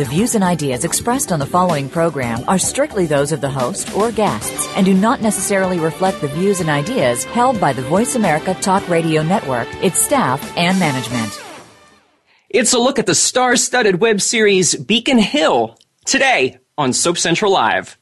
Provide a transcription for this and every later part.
The views and ideas expressed on the following program are strictly those of the host or guests and do not necessarily reflect the views and ideas held by the Voice America Talk Radio Network, its staff, and management. It's a look at the star studded web series Beacon Hill today on Soap Central Live.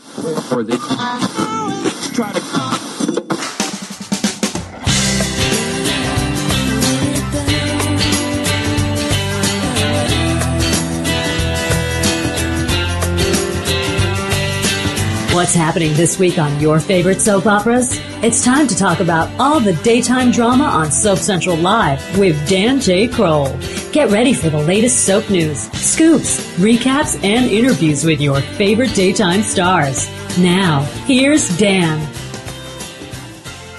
What's happening this week on your favorite soap operas? It's time to talk about all the daytime drama on Soap Central Live with Dan J. Kroll. Get ready for the latest soap news, scoops, recaps, and interviews with your favorite daytime stars. Now, here's Dan.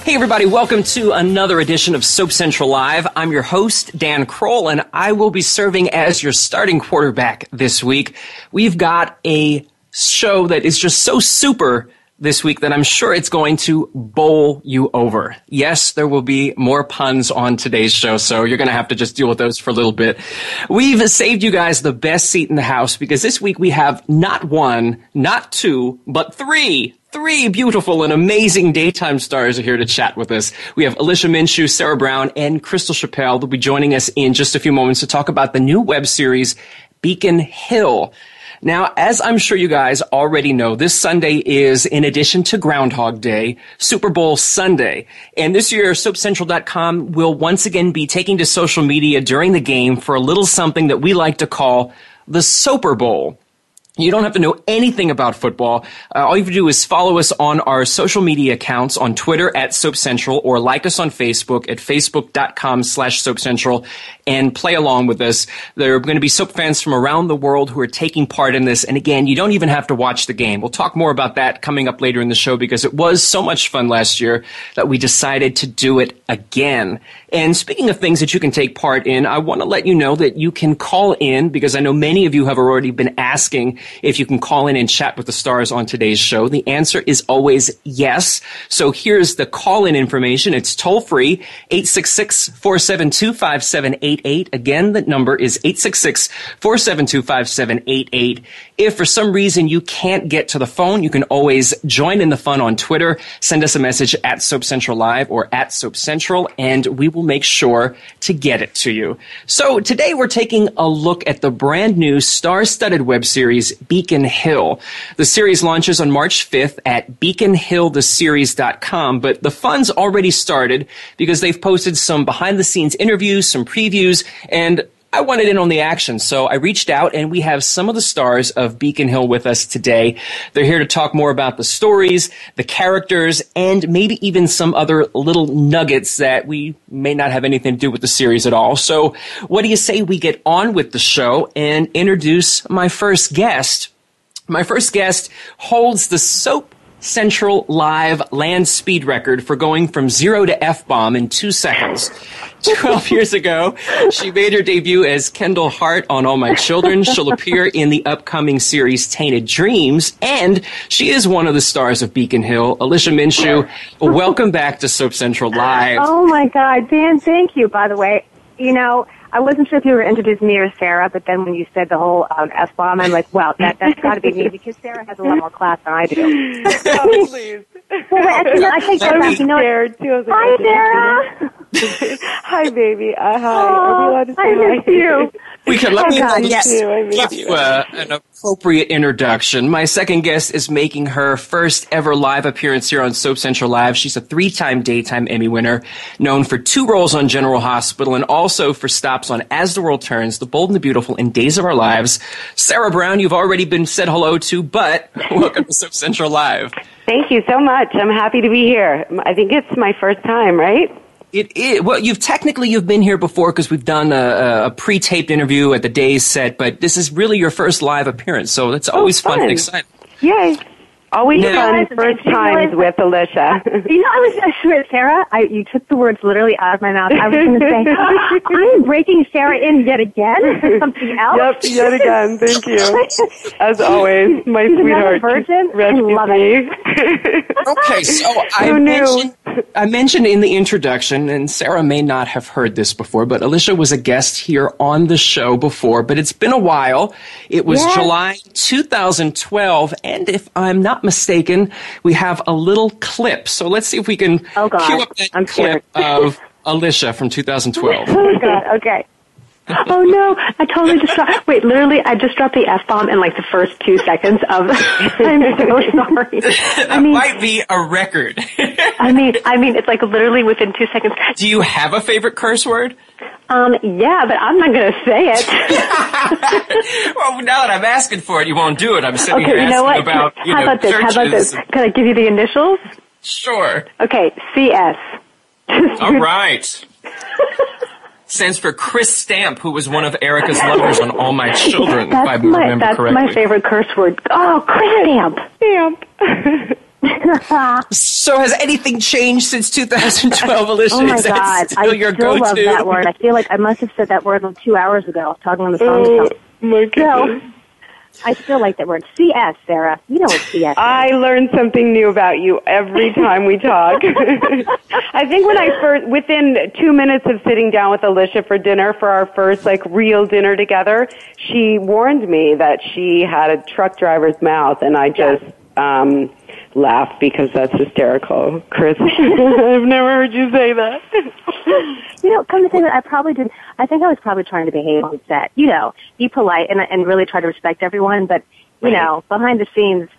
Hey everybody, welcome to another edition of Soap Central Live. I'm your host, Dan Kroll, and I will be serving as your starting quarterback this week. We've got a show that is just so super this week that I'm sure it's going to bowl you over. Yes, there will be more puns on today's show, so you're going to have to just deal with those for a little bit. We've saved you guys the best seat in the house because this week we have not one, not two, but three Three beautiful and amazing daytime stars are here to chat with us. We have Alicia Minshew, Sarah Brown, and Crystal Chappell. They'll be joining us in just a few moments to talk about the new web series, Beacon Hill. Now, as I'm sure you guys already know, this Sunday is, in addition to Groundhog Day, Super Bowl Sunday. And this year, SoapCentral.com will once again be taking to social media during the game for a little something that we like to call the Soaper Bowl. You don't have to know anything about football. Uh, all you have to do is follow us on our social media accounts on Twitter at Soap Central or like us on Facebook at facebook.com slash Soap Central and play along with us. There are going to be soap fans from around the world who are taking part in this. And again, you don't even have to watch the game. We'll talk more about that coming up later in the show because it was so much fun last year that we decided to do it again. And speaking of things that you can take part in, I want to let you know that you can call in because I know many of you have already been asking if you can call in and chat with the stars on today's show. The answer is always yes. So here's the call in information. It's toll free 866-472-5788. Again, the number is 866-472-5788. If for some reason you can't get to the phone, you can always join in the fun on Twitter. Send us a message at Soap Central Live or at Soap Central and we will make sure to get it to you. So today we're taking a look at the brand new star-studded web series Beacon Hill. The series launches on March 5th at beaconhilltheseries.com, but the fun's already started because they've posted some behind the scenes interviews, some previews, and I wanted in on the action, so I reached out and we have some of the stars of Beacon Hill with us today. They're here to talk more about the stories, the characters, and maybe even some other little nuggets that we may not have anything to do with the series at all. So what do you say we get on with the show and introduce my first guest? My first guest holds the soap Central Live land speed record for going from zero to F bomb in two seconds. 12 years ago, she made her debut as Kendall Hart on All My Children. She'll appear in the upcoming series Tainted Dreams, and she is one of the stars of Beacon Hill. Alicia Minshew, welcome back to Soap Central Live. Oh my God, Dan, thank you, by the way. You know, I wasn't sure if you were introducing me or Sarah, but then when you said the whole um, F bomb, I'm like, well, that, that's got to be me because Sarah has a lot more class than I do. oh, please. Well, actually, I take that back. You know, scared too. I was like, hi, Sarah. hi, baby. Uh, hi. Oh, Are we allowed to say I miss hi? you. We can let Oh, me God, yes. Give you. you uh, an appropriate introduction. My second guest is making her first ever live appearance here on Soap Central Live. She's a three-time daytime Emmy winner, known for two roles on General Hospital and also for stops on As the World Turns, The Bold and the Beautiful, and Days of Our Lives. Sarah Brown, you've already been said hello to, but welcome to Soap Central Live. Thank you so much. I'm happy to be here. I think it's my first time, right? It is well. You've technically you've been here before because we've done a, a pre-taped interview at the Days set, but this is really your first live appearance, so it's oh, always fun. and fun. exciting. Yay. Always Now- fun first do you times realize- with Alicia. You know, I was I swear, Sarah. I, you took the words literally out of my mouth. I was going to say, I'm breaking Sarah in yet again for something else. yep, yet again. Thank you. As always, my She's another sweetheart. virgin? I love me. Okay, so I mentioned, I mentioned in the introduction, and Sarah may not have heard this before, but Alicia was a guest here on the show before, but it's been a while. It was Yes. July 2012, and if I'm not mistaken, we have a little clip. So let's see if we can Oh, God. cue up that I'm clip of Alicia from 2012. Oh God. Okay. Oh no, I totally just dropped, wait, literally I just dropped the F-bomb in like the first two seconds of, I'm so sorry. that might be a record. I mean, I mean, it's like literally within two seconds. Do you have a favorite curse word? Um, yeah, but I'm not gonna say it. well, now that I'm asking for it, you won't do it. I'm sitting Okay, here you know asking what? about, you How know, about this? How about this? Can I give you the initials? Sure. Okay, CS. All right. Stands for Chris Stamp, who was one of Erica's lovers on All My Children, if I That's my, that's correctly. my favorite curse word. Oh, Chris Stamp. Stamp. So has anything changed since 2012, Alicia? Oh my Is that God. still I your still love go-to? that word. I feel like I must have said that word like two hours ago, talking on the phone. to Oh someone. my goodness. I still like that word. CS, Sarah. You know what CS is. I learn something new about you every time we talk. I think when I first, within two minutes of sitting down with Alicia for dinner for our first like real dinner together, she warned me that she had a truck driver's mouth, and I just um, laughed because that's hysterical. Chris, I've never heard you say that. You know, come to think of it, I probably did. I think I was probably trying to behave on set. You know, be polite and and really try to respect everyone. But you Right. know, behind the scenes,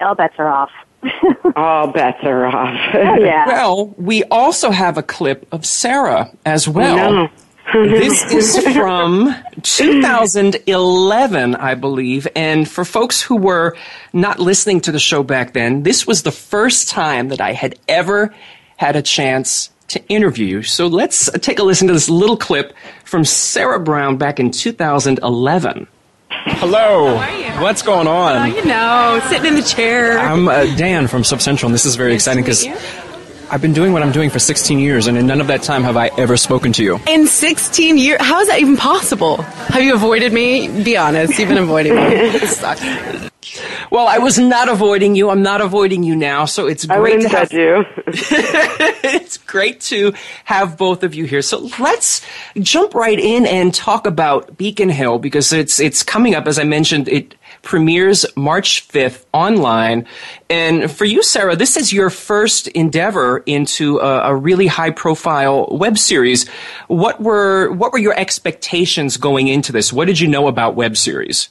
all bets are off. All bets are off. Oh, yeah. Well, we also have a clip of Sarah as well. no. This is from 2011, I believe. And for folks who were not listening to the show back then, this was the first time that I had ever had a chance to interview you. So let's take a listen to this little clip from Sarah Brown back in 2011. Hello. What's going on? You know, sitting in the chair. I'm uh, Dan from Soap Central, and this is very exciting because I've been doing what I'm doing for 16 years, and in none of that time have I ever spoken to you. In 16 years, how is that even possible? Have you avoided me? Be honest, you've been avoiding me. Well, I was not avoiding you. I'm not avoiding you now. So it's great wouldn't to have you. it's great to have both of you here. So let's jump right in and talk about Beacon Hill because it's it's coming up as I mentioned. It premieres March 5th online. And for you, Sarah, this is your first endeavor into a, a really high profile web series. What were what were your expectations going into this? What did you know about web series?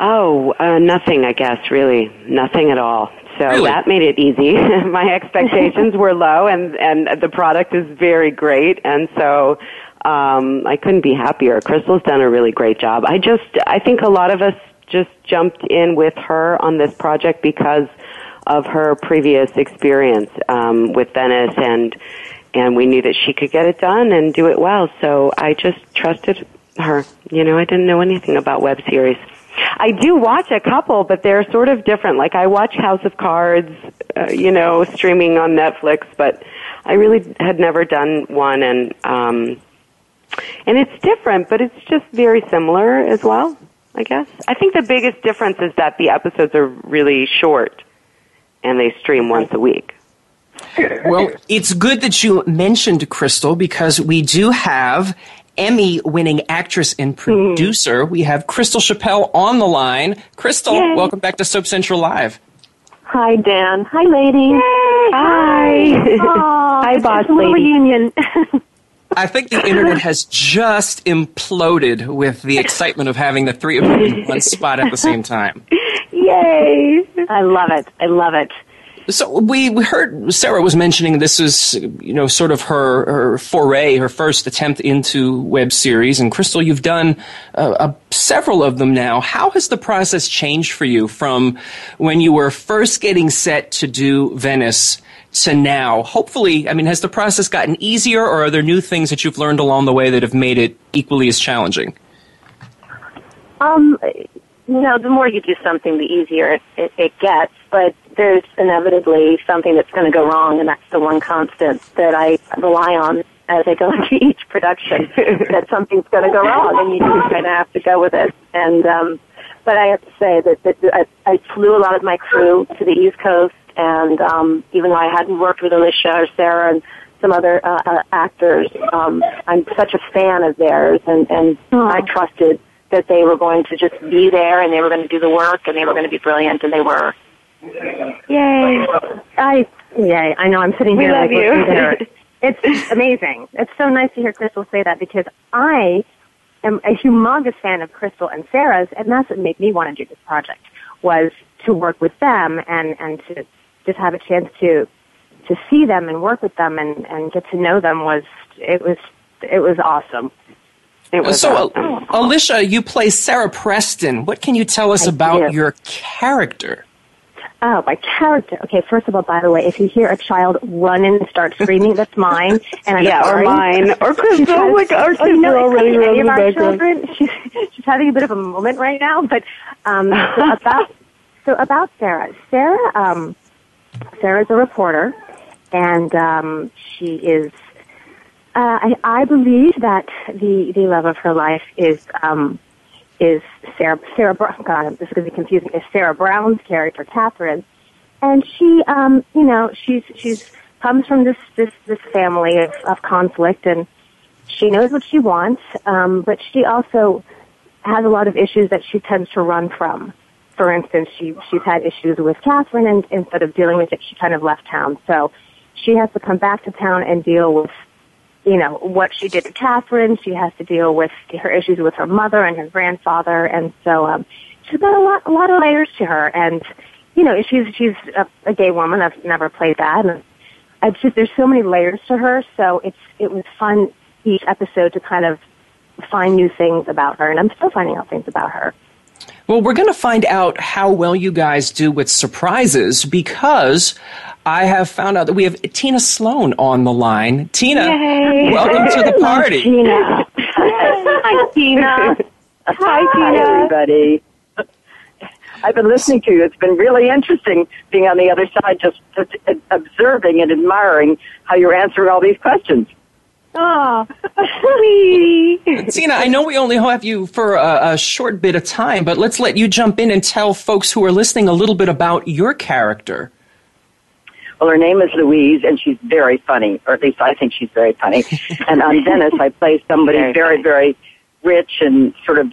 Oh, uh, nothing, I guess, really. Nothing at all. So Really? that made it easy. My expectations were low and, and the product is very great. And so, um, I couldn't be happier. Crystal's done a really great job. I just, I think a lot of us just jumped in with her on this project because of her previous experience, um, with Venice and, and we knew that she could get it done and do it well. So I just trusted her. You know, I didn't know anything about web series. I do watch a couple, but they're sort of different. Like I watch House of Cards, uh, you know, streaming on Netflix, but I really had never done one, and um, and it's different, but it's just very similar as well. I guess I think the biggest difference is that the episodes are really short, and they stream once a week. Well, it's good that you mentioned Crystal because we do have Emmy winning actress and hmm. producer. We have Crystal Chappell on the line. Crystal, Yay. welcome back to Soap Central Live. Hi, Dan. Hi, ladies. Hi. Aw, Hi, it's boss a little lady. reunion. I think the internet has just imploded with the excitement of having the three of you in one spot at the same time. Yay! I love it. I love it. So we we heard Sarah was mentioning this is you know sort of her her foray, her first attempt into web series. And Crystal, you've done uh, uh, several of them now. How has the process changed for you from when you were first getting set to do Venice to now? Hopefully, I mean, has the process gotten easier, or are there new things that you've learned along the way that have made it equally as challenging? Um, you know, the more you do something, the easier it, it, it gets. but there's inevitably something that's going to go wrong, and that's the one constant that I rely on as I go into each production. that something's going to go wrong, and you just kind of have to go with it. And um, but I have to say that, that I, I flew a lot of my crew to the East Coast, and um, even though I hadn't worked with Alicia or Sarah and some other uh, uh, actors, um, I'm such a fan of theirs, and and I trusted that they were going to just be there, and they were going to do the work, and they were going to be brilliant, and they were. Yay! I yay! I know I'm sitting We here love like. It's amazing. It's so nice to hear Crystal say that because I am a humongous fan of Crystal and Sarah's, and that's what made me want to do this project was to work with them and and to just have a chance to to see them and work with them and and get to know them was it was it was awesome. It was so, awesome. uh, Alicia, you play Sarah Preston. What can you tell us I about do. your character? Oh, my character. Okay, first of all, by the way, if you hear a child run and start screaming, that's mine. And I'm yeah, or sorry. mine, or Crystal. Oh my gosh, Oh, you know, they're already any of our children. She's, she's having a bit of a moment right now. But um, so about so about Sarah. Sarah, um, Sarah's a reporter, and um, she is. Uh, I, I believe that the the love of her life is um, is Sarah Sarah Brown. God, this is going to be confusing. Is Sarah Brown's character, Catherine, and she, um, you know, she's she's comes from this this this family of, of conflict, and she knows what she wants, um, but she also has a lot of issues that she tends to run from. For instance, she she's had issues with Catherine, and instead of dealing with it, she kind of left town. So she has to come back to town and deal with you know, what she did to Catherine. She has to deal with her issues with her mother and her grandfather, and so um, she's got a lot, a lot of layers to her. And you know, she's she's a, a gay woman. I've never played that, and it's just there's so many layers to her. So it's it was fun each episode to kind of find new things about her, and I'm still finding out things about her. Well, we're going to find out how well you guys do with surprises because I have found out that we have Tina Sloan on the line. Tina, welcome to the party. Hi Tina. Hi, Tina. Hi, everybody. I've been listening to you. It's been really interesting being on the other side, just, just observing and admiring how you're answering all these questions. Oh, Tina, I know we only have you for a, a short bit of time, but let's let you jump in and tell folks who are listening a little bit about your character. Well, her name is Louise, and she's very funny, or at least I think she's very funny. and on Venice, I play somebody Very very, very, rich and sort of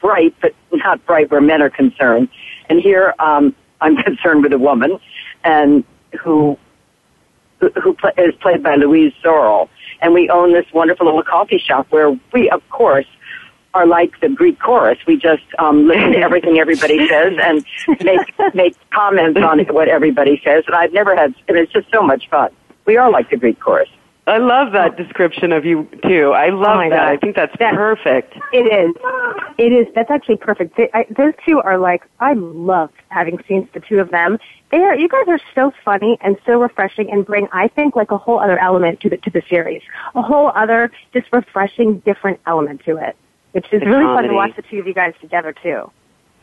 bright, but not bright where men are concerned. And here, um, I'm concerned with a woman, and who who pla is played by Louise Sorel. And we own this wonderful little coffee shop where we, of course, are like the Greek chorus. We just um, listen to everything everybody says and make make comments on what everybody says. And I've never had, and it's just so much fun. We are like the Greek chorus. I love that oh. description of you too. I oh love my that. God. I think that's That- perfect. It is. It is. That's actually perfect. They, I, those two are like I love having seen the two of them. They are. You guys are so funny and so refreshing, and bring I think like a whole other element to the to the series. A whole other just refreshing, different element to it, which is The really fun to watch the two of you guys together too.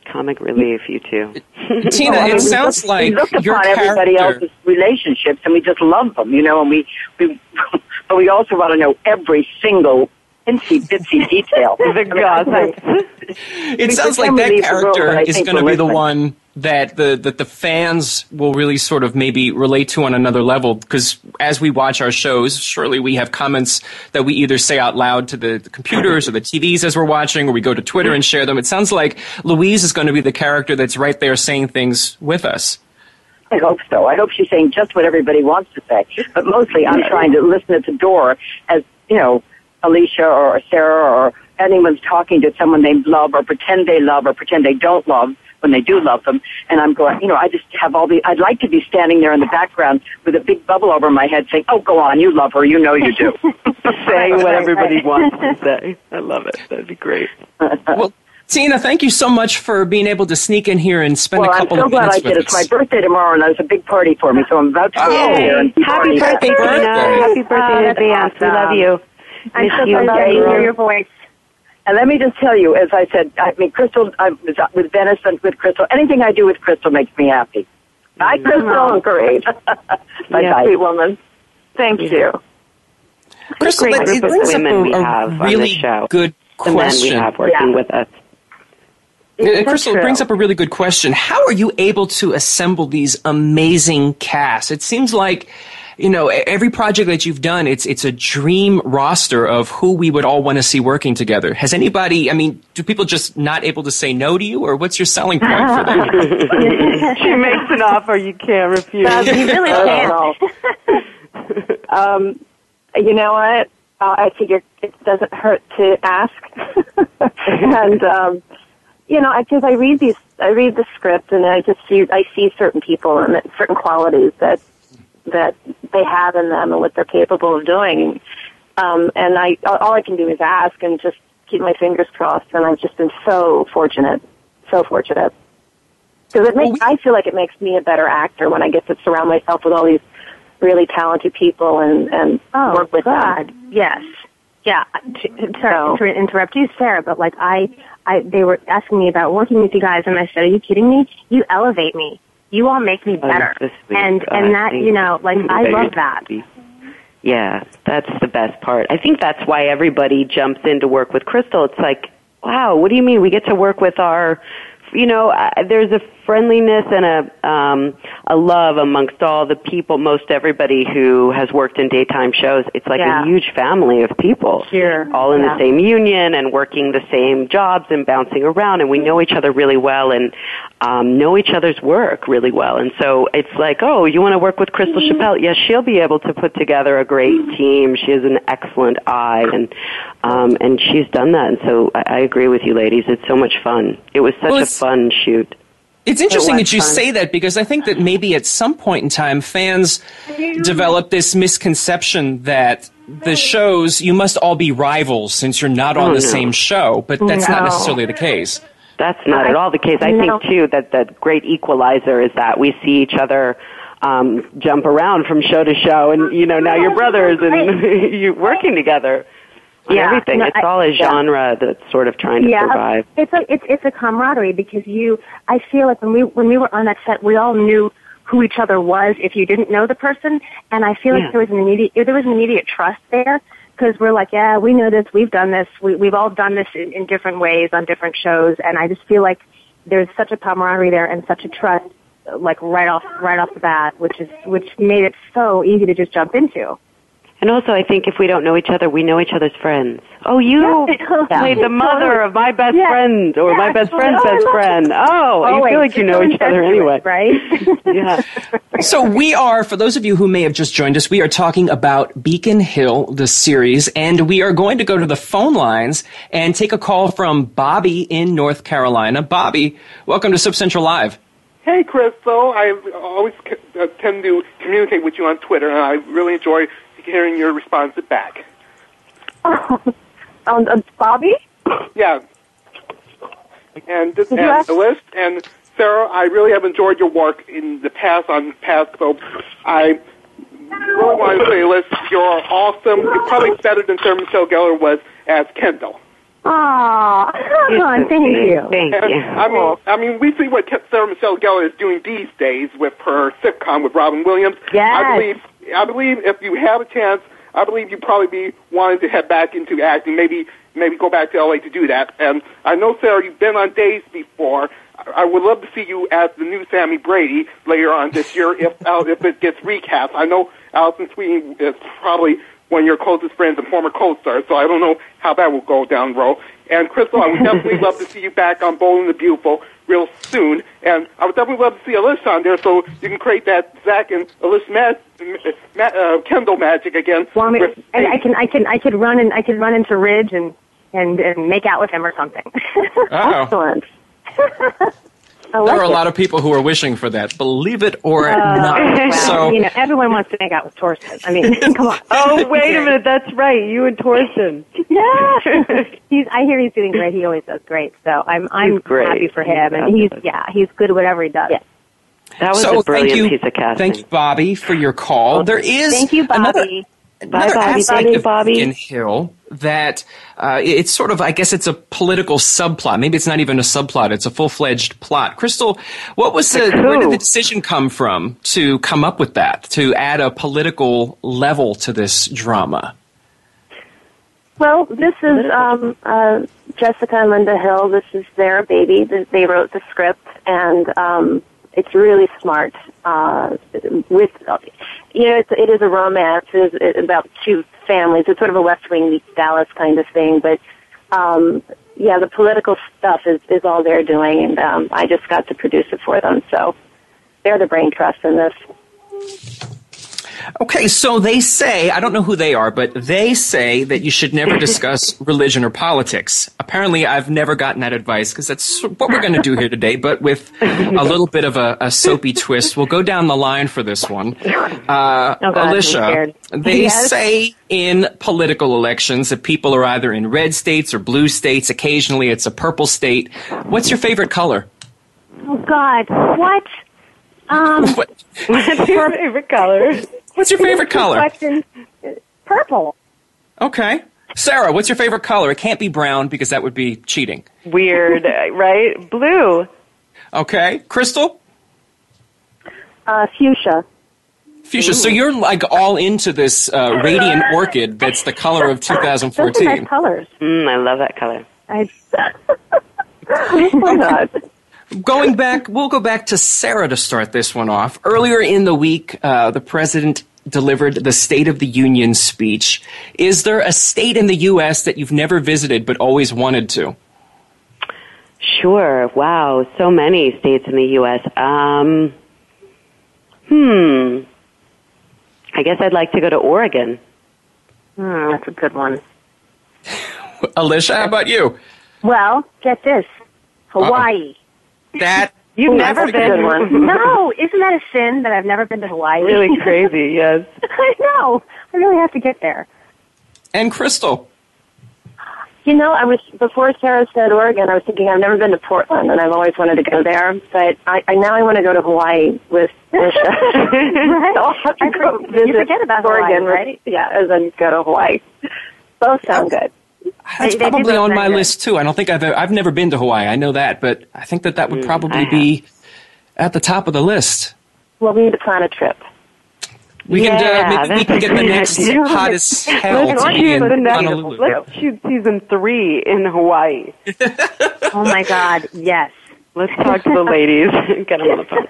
Comic relief, you two. Tina, Well, I mean, it we sounds look, like we look your upon everybody else's relationships, and we just love them, you know. And we, we but we also want to know every single insy bitsy detail. The I mean, I gossip. It sounds like that leave the room, character is going to be the listening. one that the that the fans will really sort of maybe relate to on another level because as we watch our shows, surely we have comments that we either say out loud to the, the computers or the TVs as we're watching, or we go to Twitter and share them. It sounds like Louise is going to be the character that's right there saying things with us. I hope so. I hope she's saying just what everybody wants to say. But mostly I'm trying to listen at the door as, you know, Alicia or Sarah or anyone's talking to someone they love or pretend they love or pretend they don't love when they do love them. And I'm going, you know, I just have all the, I'd like to be standing there in the background with a big bubble over my head saying, oh, go on, you love her, you know you do. Saying what everybody wants to say. I love it. That'd be great. Well, Tina, thank you so much for being able to sneak in here and spend Well, a I'm couple so of glad minutes I did. It's my birthday tomorrow, and there's a big party for me, so I'm about to go Oh, over there and be Happy partying. birthday, Happy birthday. Tina. Happy oh, birthday Oh, in that's advance. We love you. I'm Miss so glad to hear your voice. And let me just tell you, as I said, I mean, Crystal, I was with Venice and with Crystal. Anything I do with Crystal makes me happy. Bye, Crystal. Great. Bye, Yeah. sweet woman. Thank you. Crystal, great it, group it of brings up women we a, have a on the really show. good The men we question. have working Yeah. with us. Uh, It's Crystal, it true. brings up a really good question. How are you able to assemble these amazing casts? It seems like, you know, every project that you've done, it's it's a dream roster of who we would all want to see working together. Has anybody? I mean, do people just not able to say no to you, or what's your selling point for that? she makes an offer you can't refuse. you really can't. um, you know what? Uh, I figure it doesn't hurt to ask, and um, you know, because I read these, I read the script, and I just see, I see certain people and certain qualities that that they have in them and what they're capable of doing. Um, and I, all I can do is ask and just keep my fingers crossed. And I've just been so fortunate, so fortunate. Because it makes, I feel like it makes me a better actor when I get to surround myself with all these really talented people and and Oh, work with God. them. Yes. Yeah. Sorry to interrupt you, Sarah, but like I, I, they were asking me about working with you guys, and I said, "Are you kidding me? You elevate me. You all make me Oh, better." that's sweet. and God, and that you know, like I love that. sweet. Yeah, that's the best part. I think that's why everybody jumps in to work with Crystal. It's like, wow, what do you mean? We get to work with our, you know, uh, there's a friendliness and a um, a love amongst all the people. Most everybody who has worked in daytime shows. It's like Yeah. a huge family of people, Sure. all in Yeah. the same union and working the same jobs and bouncing around. And we know each other really well and um, know each other's work really well. And so it's like, oh, you want to work with Crystal Chappell? Yes, she'll be able to put together a great team. She has an excellent eye, and um, and she's done that. And so I, I agree with you, ladies. It's so much fun. It was such Well, a fun shoot. It's interesting that you fun. say that because I think that maybe at some point in time fans develop this misconception that the shows you must all be rivals since you're not on Oh, the no. same show, but that's not necessarily the case. That's not at all the case. I No. think too that the great equalizer is that we see each other um, jump around from show to show, and you know now you're brothers and you're working together. On Yeah. everything. No, it's I- all a yeah. genre that's sort of trying to yeah, survive. it's a it's it's a camaraderie because you. I feel like when we when we were on that set, we all knew who each other was if you didn't know the person, and I feel Yeah. like there was an immediate there was an immediate trust there because we're like, yeah, we know this, we've done this, we we've all done this in, in different ways on different shows, and I just feel like there's such a camaraderie there and such a trust, like right off right off the bat, which is which made it so easy to just jump into. And also, I think if we don't know each other, we know each other's friends. Oh, you Yeah. played the mother of my best Yeah. friend, or my best friend's Oh, best friend. Oh, you Always. feel like you know each other anyway. incestuous, right? Yeah. So we are, for those of you who may have just joined us, we are talking about Beacon Hill, the series, and we are going to go to the phone lines and take a call from Bobby in North Carolina. Bobby, welcome to Soap Central Live. Hey, Crystal. I always c- uh, tend to communicate with you on Twitter, and I really enjoy hearing your responses back. um, uh, Bobby? Yeah. And, this, Did and you ask- Elise and Sarah, I really have enjoyed your work in the past on past soaps. I really want to say, Elise, you're awesome. You're probably better than Sarah Michelle Gellar was as Kendall. Aw, oh, thank you. Thank And, you. I mean, I mean, we see what Sarah Michelle Gellar is doing these days with her sitcom with Robin Williams. Yes. I believe, I believe if you have a chance, I believe you'd probably be wanting to head back into acting. Maybe, maybe go back to LA to do that. And I know, Sarah, you've been on Days before. I- I would love to see you as the new Sammy Brady later on this year if uh, if it gets recast. I know Alison Sweeney is probably one of your closest friends and former co-stars, so I don't know how that will go down the road. And Crystal, I would definitely love to see you back on Bold and the Beautiful real soon. And I would definitely love to see Alyssa on there so you can create that Zach and Alyssa Mag- Ma- uh, Kendall magic again. Want me, with- I, I can, I can, I could run and I could run into Ridge and and, and make out with him or something. Oh. Excellent. I There like are a it. lot of people who are wishing for that, believe it or Uh, not. well, So, you know, everyone wants to make out with Thorsten. I mean, come on. Oh, wait a minute. That's right. You and Thorsten. Yeah, he's. I hear he's doing great. He always does great. So I'm. I'm He's great. happy for him, and he's. Yeah, he's good at whatever he does. Yeah. That was so a brilliant thank you, piece of casting. thank you, Bobby, for your call. There is Thank you, Bobby. another Bobby. aspect Bye, of Bobby. Beacon Hill that uh, it's sort of, I guess it's a political subplot. Maybe it's not even a subplot; it's a full-fledged plot. Crystal, what was the where did the decision come from to come up with that to add a political level to this drama? Well, this is um, uh, Jessica and Linda Hill. This is their baby. They wrote the script, and um, it's really smart. Uh, with you know, it's, it is a romance. It is about two families. It's sort of a West Wing meets Dallas kind of thing. But um, yeah, the political stuff is is all they're doing, and um, I just got to produce it for them. So they're the brain trust in this. Okay, so they say, I don't know who they are, but they say that you should never discuss religion or politics. Apparently, I've never gotten that advice because that's what we're going to do here today, but with a little bit of a, a soapy twist. We'll go down the line for this one. Uh, Oh, God, Alicia, they Yes. say in political elections that people are either in red states or blue states. Occasionally, it's a purple state. What's your favorite color? Oh God, what? Um, What, What's your favorite color? What's your favorite color? question. Purple. Okay. Sarah, what's your favorite color? It can't be brown because that would be cheating. Weird, right? Blue. Okay. Crystal? Uh, fuchsia. Fuchsia. So you're like all into this uh, radiant orchid that's the color of Those are nice 2014. colors. Mm, I love that color. I, Why not? Going back, we'll go back to Sarah to start this one off. Earlier in the week, uh, the president delivered the State of the Union speech. Is there a state in the U.S. that you've never visited but always wanted to? Sure. Wow. So many states in the U.S. Um, hmm. I guess I'd like to go to Oregon. Hmm, that's a good one. Alicia, how about you? Well, get this. Hawaii. That You've Ooh, never that's a good been. one. no, isn't that a sin that I've never been to Hawaii? really crazy. Yes. I know. I really have to get there. and Crystal. You know, I was before Sarah said Oregon. I was thinking I've never been to Portland, and I've always wanted to go there. But I, I now I want to go to Hawaii with Alicia. Right. so I'll have to I go for- you visit forget about Oregon, Hawaii, right? Yeah, and then go to Hawaii. Both sound good. That's They- they probably on my good. list too. I don't think I've I've never been to Hawaii. I know that, but I think that that would probably be at the top of the list. Well, we need to plan a trip. We Yeah, can uh, maybe we can that's get the next good idea. hot as hell Let's to be shoot in Honolulu. Let's shoot season three in Hawaii. Oh my God, yes. Let's talk to the ladies and get them on the phone.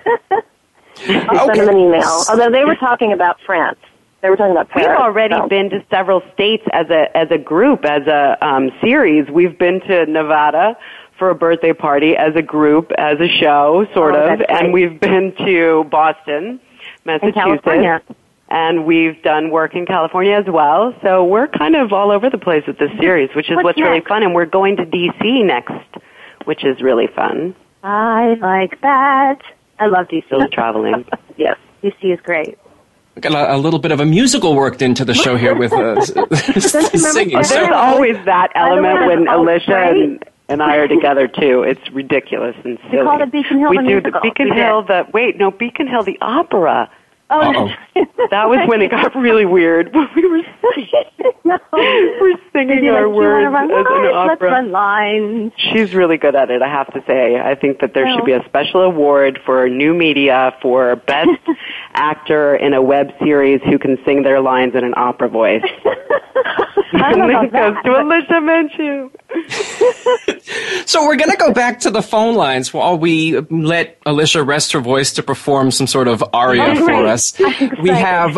I'll send them an email. Although they were talking about France. They were talking about We've already so- been to several states as a as a group, as a um, series. We've been to Nevada for a birthday party as a group, as a show, sort Oh, of, great. and we've been to Boston, Massachusetts, and we've done work in California as well. So we're kind of all over the place with this series, which is What's what's really fun. And we're going to DC next, which is really fun. I like that. I love Still DC. traveling. Yes. DC is great. We got a, a little bit of a musical worked into the show here with uh, singing. So, There's always that element when Alicia and, and I are together too. It's ridiculous and silly. called it Beacon Hill We the do musical. the Beacon We did. Hill the wait no Beacon Hill the opera. Oh, That was when it got really weird. We were no. we're singing our like, "Do you wanna words run as an lines? Let's opera. run lines. She's really good at it, I have to say. I think that there Well. should be a oh. special award for new media for best actor in a web series who can sing their lines in an opera voice. I and about it goes to Alicia Minshew. so we're going to go back to the phone lines while we let Alicia rest her voice to perform some sort of aria Oh, for great. Us. We have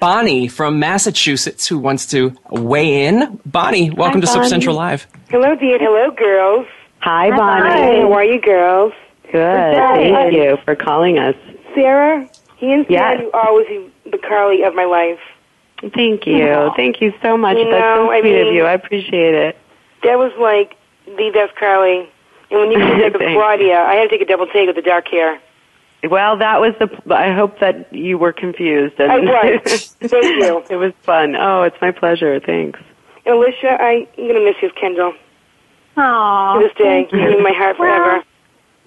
Bonnie from Massachusetts who wants to weigh in. Bonnie, welcome to Soap Central Live. Hello, dear. Hello, girls. Hi, Hi. Bonnie. How are you, girls? Good. Thank you for calling us. Sarah, hands Yes. down, you are always the Carly of my life. Thank you. Thank you so much. You That's know, so I sweet of you. I appreciate it. That was like the best Carly. And when you did the Claudia, I had to take a double take with the dark hair. Well, that was the. I hope that you were confused. And I was. Thank you. it was fun. Oh, it's my pleasure. Thanks. And Alicia, I, I'm going to miss you, Kendall. Aw, To this day. thank you. In my heart Well, forever.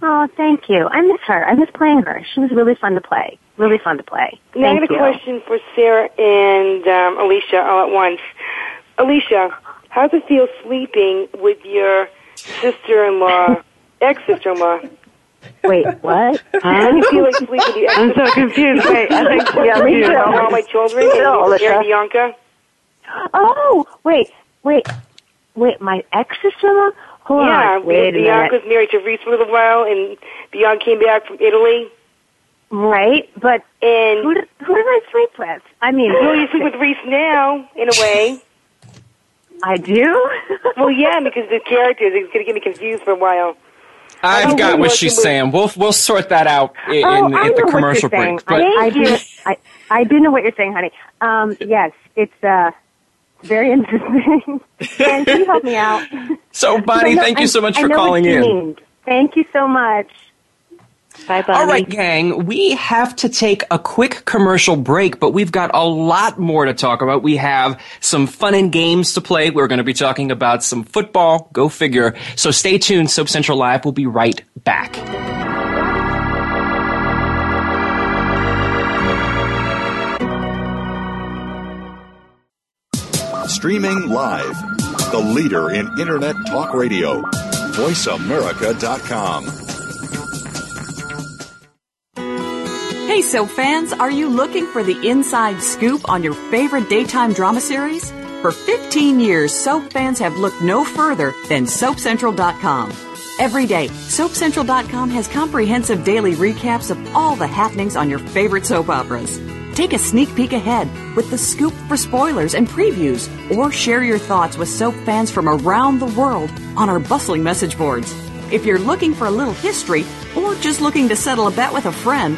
Oh, thank you. I miss her. I miss playing her. She was really fun to play. Really fun to play. Now I Thank got a you. question for Sarah and um, Alicia all at once. Alicia, how does it feel sleeping with your sister-in-law, ex-sister-in-law? Wait, what? How do you like sleeping I'm so confused. Wait, I think Yeah, yeah, Alicia, all my children, Still, and Bianca. Oh, wait, wait, wait. My ex sister-in-law. Hold yeah, on. Wait a Bianca was married to Reese for a little while, and Bianca came back from Italy. Right, but And who did, who did I sleep with? I mean, well, you sleep with Reese now, in a way. I do. well, yeah, because the characters it's going to get me confused for a while. I've got what she's saying. We'll we'll sort that out in, oh, in, at the commercial break. But I, do. I, I do know what you're saying, honey. Um, yes, it's uh, very interesting. and can you help me out? so, Bonnie, I know- thank you so much I for calling in. mean. Thank you so much. Bye, Bonnie. All right, gang, we have to take a quick commercial break, but we've got a lot more to talk about. We have some fun and games to play. We're going to be talking about some football. Go figure. So stay tuned. Soap Central Live will be right back. Streaming live. The leader in Internet talk radio. VoiceAmerica.com. Hey, soap fans, are you looking for the inside scoop on your favorite daytime drama series? For 15 years, soap fans have looked no further than SoapCentral.com. Every day, SoapCentral.com has comprehensive daily recaps of all the happenings on your favorite soap operas. Take a sneak peek ahead with the scoop for spoilers and previews, or share your thoughts with soap fans from around the world on our bustling message boards. If you're looking for a little history, or just looking to settle a bet with a friend,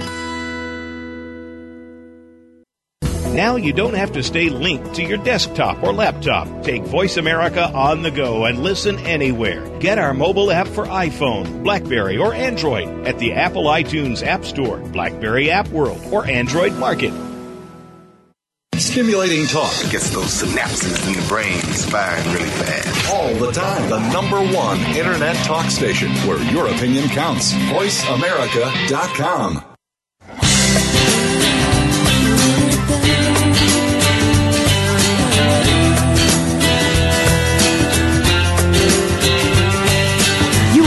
Now you don't have to stay linked to your desktop or laptop. Take Voice America on the go and listen anywhere. Get our mobile app for iPhone, Blackberry, or Android at the Apple iTunes App Store, Blackberry App World, or Android Market. Stimulating talk. Gets those synapses in the brain firing really fast. All the time. The number one Internet talk station where your opinion counts. VoiceAmerica.com.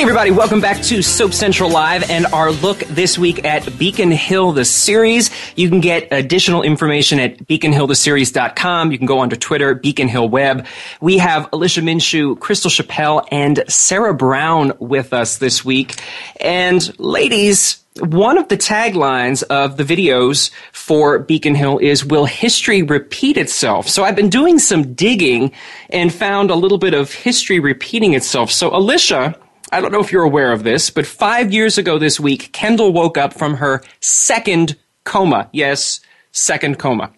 Hey everybody, welcome back to Soap Central Live and our look this week at Beacon Hill the series. You can get additional information at beaconhilltheseries.com. You can go onto Twitter, Beacon Hill Web. We have Alicia Minshew, Crystal Chappell, and Sarah Brown with us this week. And ladies, one of the taglines of the videos for Beacon Hill is Will history repeat itself? So I've been doing some digging and found a little bit of history repeating itself. So Alicia, I don't know if you're aware of this, but five years ago this week, Kendall woke up from her second coma. Yes, second coma.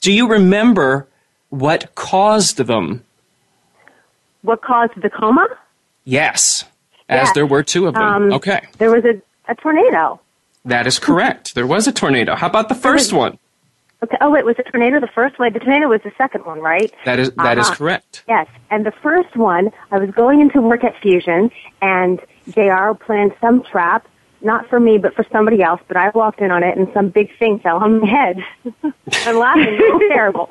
Do you remember what caused them? What caused the coma? Yes, as Yes. there were two of them. Um, okay, There was a, a tornado. that is correct. There was a tornado. How about the first one? Okay. Oh wait, was the tornado the first one? The tornado was the second one, right? That is that is Uh-huh. correct. Yes. And the first one, I was going into work at Fusion, and J.R. planned some trap, not for me, but for somebody else. But I walked in on it, and some big thing fell on my head. I'm laughing. It's terrible.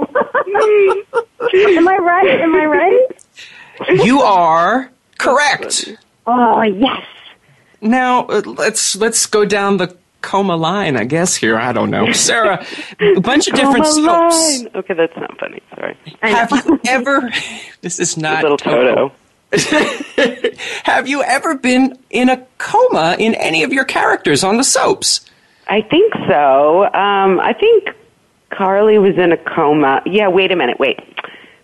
Am I right? Am I right? You are correct. Oh yes. Now uh, let's let's go down the coma line, I guess. Here, I don't know, Sarah. a bunch of different Coma soaps. line. Okay, that's not funny. Sorry. Have you ever? This is not Little Toto. Have you ever been in a coma in any of your characters on the soaps? I think so. Um, I think Carly was in a coma. Yeah, wait a minute. Wait.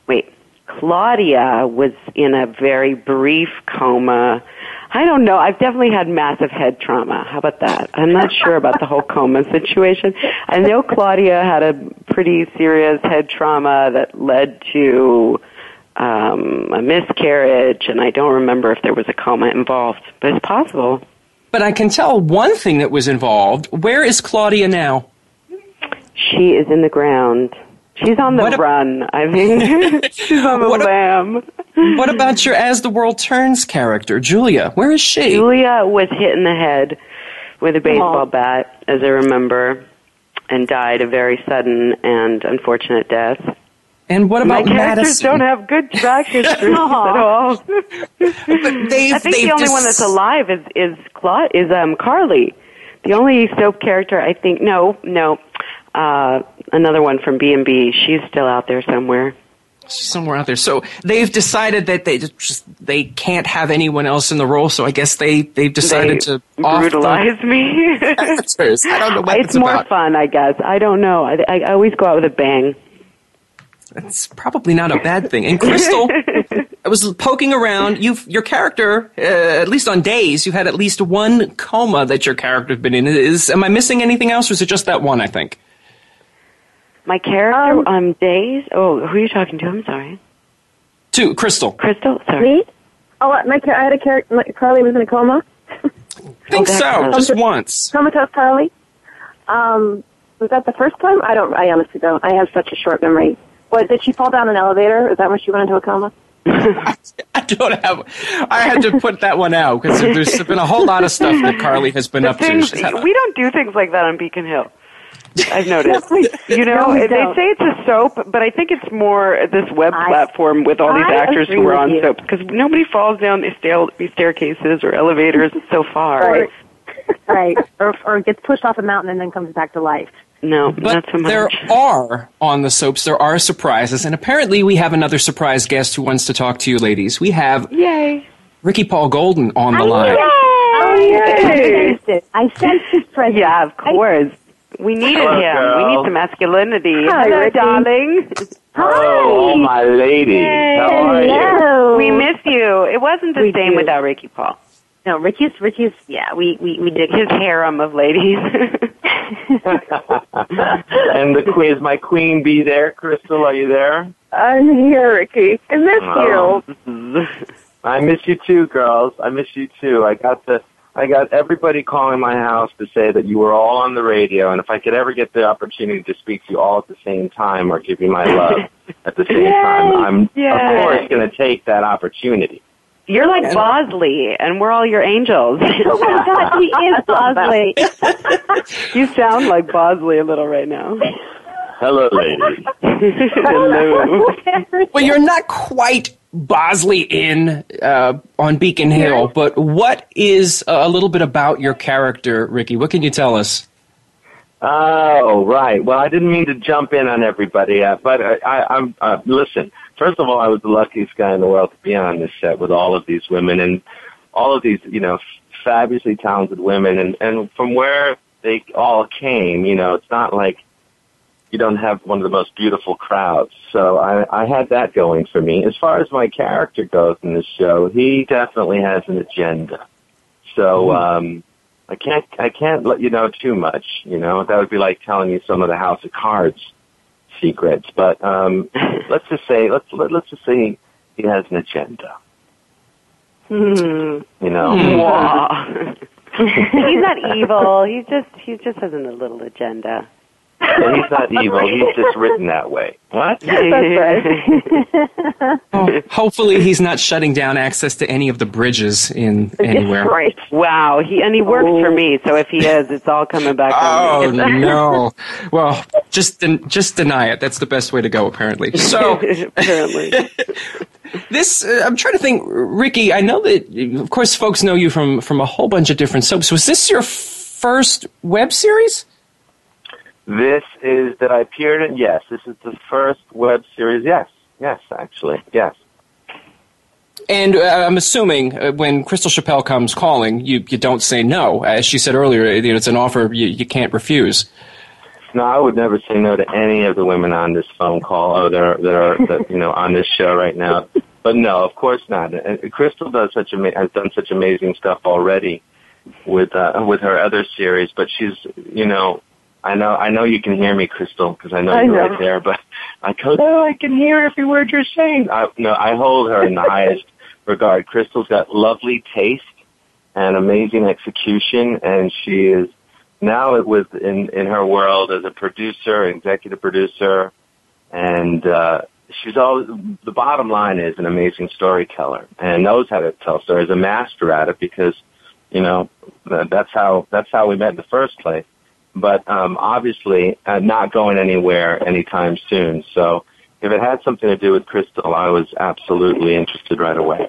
Wait. Claudia was in a very brief coma. I don't know. I've definitely had massive head trauma. How about that? I'm not sure about the whole coma situation. I know Claudia had a pretty serious head trauma that led to um, a miscarriage, and I don't remember if there was a coma involved, but it's possible. But I can tell one thing that was involved. Where is Claudia now? She is in the ground. She's on the run. I mean, she's on the What a- lamb. What about your As the World Turns character, Julia? Where is she? Julia was hit in the head with a baseball bat, as I remember, and died a very sudden and unfortunate death. And what My about characters Madison? don't have good track histories at all. they've- I think they've the only just- one that's alive is is Cla- is um Carly. The only soap character I think no no uh another one from B and B. She's still out there somewhere. somewhere out there. So they've decided that they just they can't have anyone else in the role. So I guess they they've decided They to the me. characters. I don't know what it's that's more about. fun, I guess. I don't know. I, I I always go out with a bang. That's probably not a bad thing. And Crystal, I was poking around. You, your character, uh, at least on days, you had at least one coma that your character has been in. Is am I missing anything else, or is it just that one? I think. My character um, Days. Oh, who are you talking to? I'm sorry. Two, Crystal. Crystal. Sorry. Me? Oh, my, char- I had a character. Carly was in a coma. think so. Just once. Comatose Carly. Um, was that the first time? I don't. I honestly don't. I have such a short memory. What did she fall down an elevator? Is that when she went into a coma? I don't have. I had to put that one out because there's been a whole lot of stuff that Carly has been The up to. things, She's had a- we don't do things like that on Beacon Hill. I've noticed. You know, we they don't. say it's a soap, but I think it's more this web platform with all these I actors who are on you. soaps because nobody falls down these, stair- these staircases or elevators so far. Right. right. Or, or gets pushed off a mountain and then comes back to life. No, But not so much. there are on the soaps. There are surprises, and apparently we have another surprise guest who wants to talk to you, ladies. We have Yay! Ricky Paul Golden on the line. Oh, Yay! I, I sensed his presence. Yeah, of course. We needed Hello, him. girl. We need some masculinity. Hi, Hello, Ricky. darling. Oh, all my ladies. How are you? Hello. We miss you. It wasn't the We same do. without Ricky Paul. No, Ricky's, Ricky's, yeah, we, we, we did. His harem of ladies. and the quiz, my queen bee there. Crystal, are you there? I'm here, Ricky. I miss Oh. I miss you too, girls. I miss you too. I got the I got everybody calling my house to say that you were all on the radio, and if I could ever get the opportunity to speak to you all at the same time or give you my love at the same Yay! time, I'm Yay! of course going to take that opportunity. You're like Bosley, and we're all your angels. Oh my God, he is Bosley. you sound like Bosley a little right now. Hello, ladies. Hello. Well, you're not quite Bosley in uh, on Beacon Hill, but what is a little bit about your character, Ricky? What can you tell us? Oh, right. Well, I didn't mean to jump in on everybody, uh, but I, I, I'm uh, listen. First of all, I was the luckiest guy in the world to be on this set with all of these women and all of these, you know, fabulously talented women, and and from where they all came, you know, it's not like you don't have one of the most beautiful crowds. So I, I had that going for me. As far as my character goes in this show, he definitely has an agenda. So um, I can't I can't let you know too much. You know that would be like telling you some of the House of Cards secrets. But um, let's just say let's let, let's just say he has an agenda. Hmm. You know. Mwah. he's not evil. He's just he just has a little agenda. And he's not evil. He's just written that way. What? Oh, hopefully, he's not shutting down access to any of the bridges in anywhere. Right. Wow. He and he works for me, so if he is, it's all coming back Oh on me. no! Well, just den- just deny it. That's the best way to go, apparently. So apparently, this uh, I'm trying to think, Ricky. I know that, of course, folks know you from from a whole bunch of different soaps. Was this your first web series? This is that I appeared in. Yes, this is the first web series. Yes, yes, actually, yes. And uh, I'm assuming uh, when Crystal Chappell comes calling, you, you don't say no. As she said earlier, you know, it's an offer you, you can't refuse. No, I would never say no to any of the women on this phone call or that are, that are that, you know on this show right now. But no, of course not. And Crystal does such ama- has done such amazing stuff already with uh, with her other series. But she's you know I know I know you can hear me, Crystal, because I know I you're know. right there. But I go, no, I can hear every word you're saying. I, no, I hold her in the highest regard. Crystal's got lovely taste and amazing execution, and she is now it was in in her world as a producer, executive producer, and uh, she's all. The bottom line is an amazing storyteller and knows how to tell stories. A master at it because you know that's how that's how we met in the first place. But um, obviously, uh, not going anywhere anytime soon. So. If it had something to do with Crystal, I was absolutely interested right away.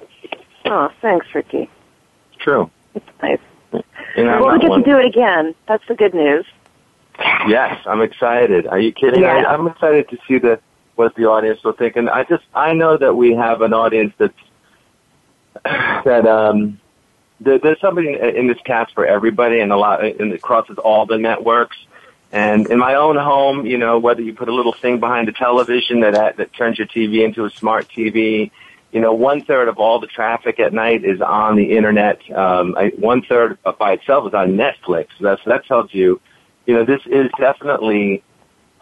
Oh, thanks, Ricky. True. It's Nice. You know, well, we get one- to do it again. That's the good news. Yes, I'm excited. Are you kidding? Yeah. I, I'm excited to see the what the audience will think, and I just I know that we have an audience that's that um there, there's somebody in this cast for everybody, and a lot and it crosses all the networks. And in my own home, you know, whether you put a little thing behind the television that that turns your TV into a smart TV, you know, one third of all the traffic at night is on the internet. Um, one third by itself is on Netflix. That's that tells you, you know, this is definitely.